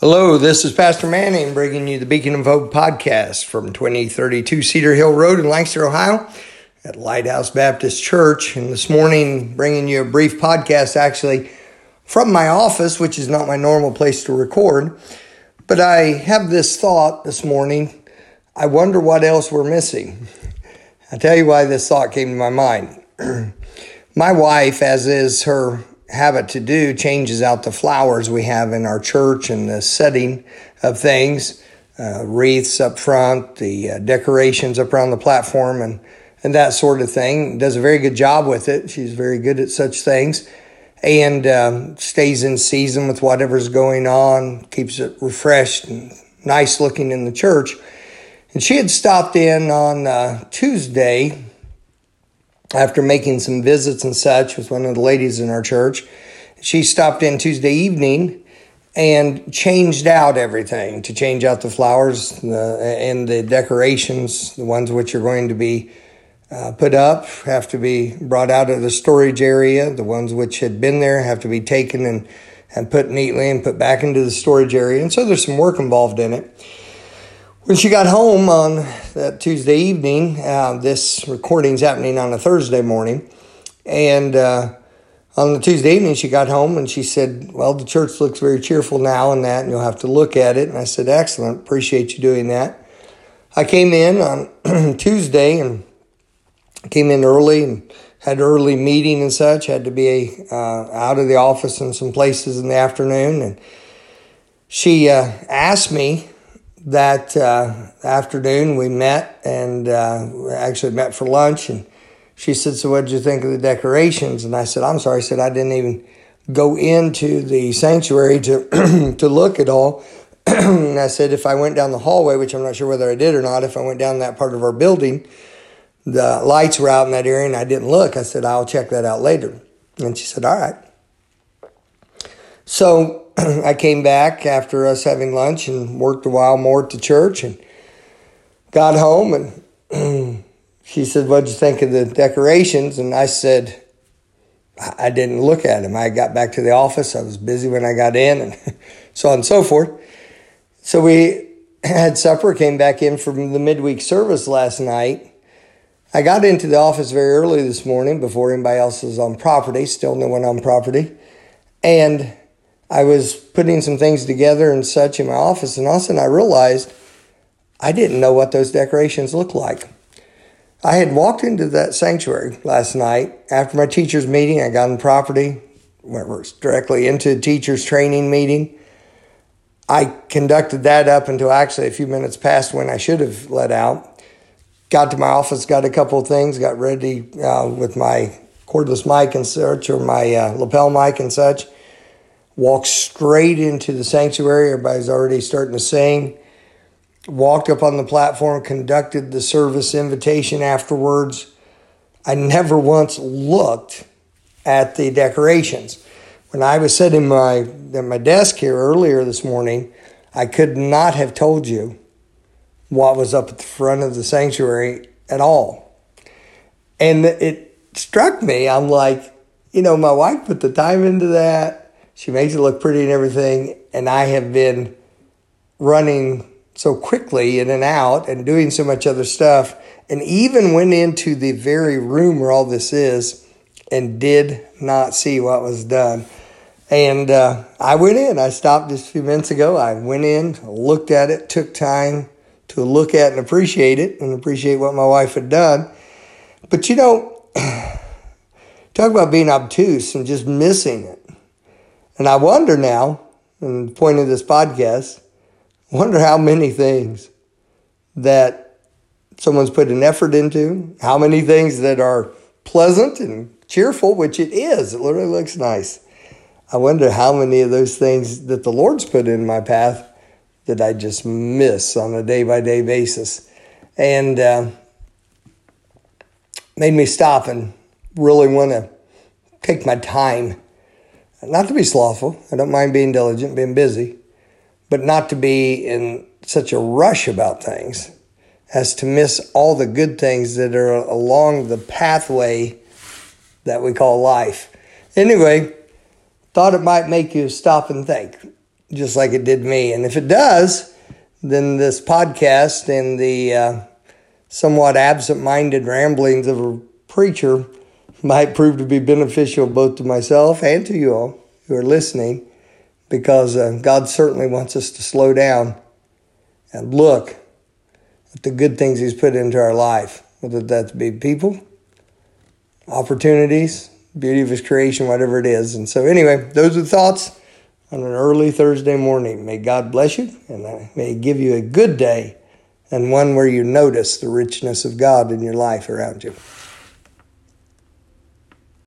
Hello, this is Pastor Manning bringing you the Beacon of Hope podcast from 2032 Cedar Hill Road in Lancaster, Ohio at Lighthouse Baptist Church. And this morning, bringing you a brief podcast actually from my office, which is not my normal place to record. But I have this thought this morning. I wonder what else we're missing. I'll tell you why this thought came to my mind. my wife, as is her habit to do changes out the flowers we have in our church and the setting of things, uh, wreaths up front, the uh, decorations up around the platform, and and that sort of thing. Does a very good job with it. She's very good at such things, and um, stays in season with whatever's going on. Keeps it refreshed and nice looking in the church. And she had stopped in on uh, Tuesday after making some visits and such with one of the ladies in our church. She stopped in Tuesday evening and changed out everything to change out the flowers and the decorations, the ones which are going to be uh, put up have to be brought out of the storage area. The ones which had been there have to be taken and, and put neatly and put back into the storage area. And so there's some work involved in it. When she got home on that Tuesday evening, uh, this recording's happening on a Thursday morning, and uh, on the Tuesday evening she got home and she said, "Well, the church looks very cheerful now, and that, and you'll have to look at it." And I said, "Excellent, appreciate you doing that." I came in on Tuesday and came in early and had early meeting and such. Had to be uh, out of the office in some places in the afternoon, and she uh, asked me that uh, afternoon we met and uh, actually met for lunch. And she said so what did you think of the decorations? And i said i'm sorry. I said i didn't even go into the sanctuary to to look at all. And i said if i went down the hallway which i'm not sure whether i did or not if i went down that part of our building the lights were out in that area and i didn't look i said i'll check that out later. And she said all right. So I came back after us having lunch and worked a while more at the church and got home and she said, What'd you think of the decorations? And I said, I didn't look at them. I got back to the office. I was busy when I got in and so on and so forth. So we had supper, came back in from the midweek service last night. I got into the office very early this morning before anybody else was on property, still no one on property. And I was putting some things together and such in my office, and all of a sudden I realized I didn't know what those decorations looked like. I had walked into that sanctuary last night after my teacher's meeting. I got on property, went directly into a teacher's training meeting. I conducted that up until actually a few minutes past when I should have let out. Got to my office, got a couple of things, got ready uh, with my cordless mic and such, or my uh, lapel mic and such walked straight into the sanctuary. Everybody's already starting to sing. Walked up on the platform, conducted the service invitation afterwards. I never once looked at the decorations. When I was sitting my, at my desk here earlier this morning, I could not have told you what was up at the front of the sanctuary at all. And it struck me, I'm like, you know, my wife put the time into that she makes it look pretty and everything. And I have been running so quickly in and out and doing so much other stuff. And even went into the very room where all this is and did not see what was done. And uh, I went in. I stopped just a few minutes ago. I went in, looked at it, took time to look at and appreciate it and appreciate what my wife had done. But you know, talk about being obtuse and just missing it. And I wonder now, and the point of this podcast, wonder how many things that someone's put an effort into, how many things that are pleasant and cheerful, which it is. It literally looks nice. I wonder how many of those things that the Lord's put in my path that I just miss on a day by day basis. And uh, made me stop and really want to take my time not to be slothful. I don't mind being diligent, being busy, but not to be in such a rush about things as to miss all the good things that are along the pathway that we call life. Anyway, thought it might make you stop and think. just like it did me. And if it does, then this podcast and the uh, somewhat absent minded ramblings of a preacher might prove to be beneficial both to myself and to you all who are listening because uh, God certainly wants us to slow down and look at the good things He's put into our life, whether that be people, opportunities, beauty of His creation, whatever it is. And so, anyway, those are thoughts on an early Thursday morning. May God bless you and may He give you a good day and one where you notice the richness of God in your life around you.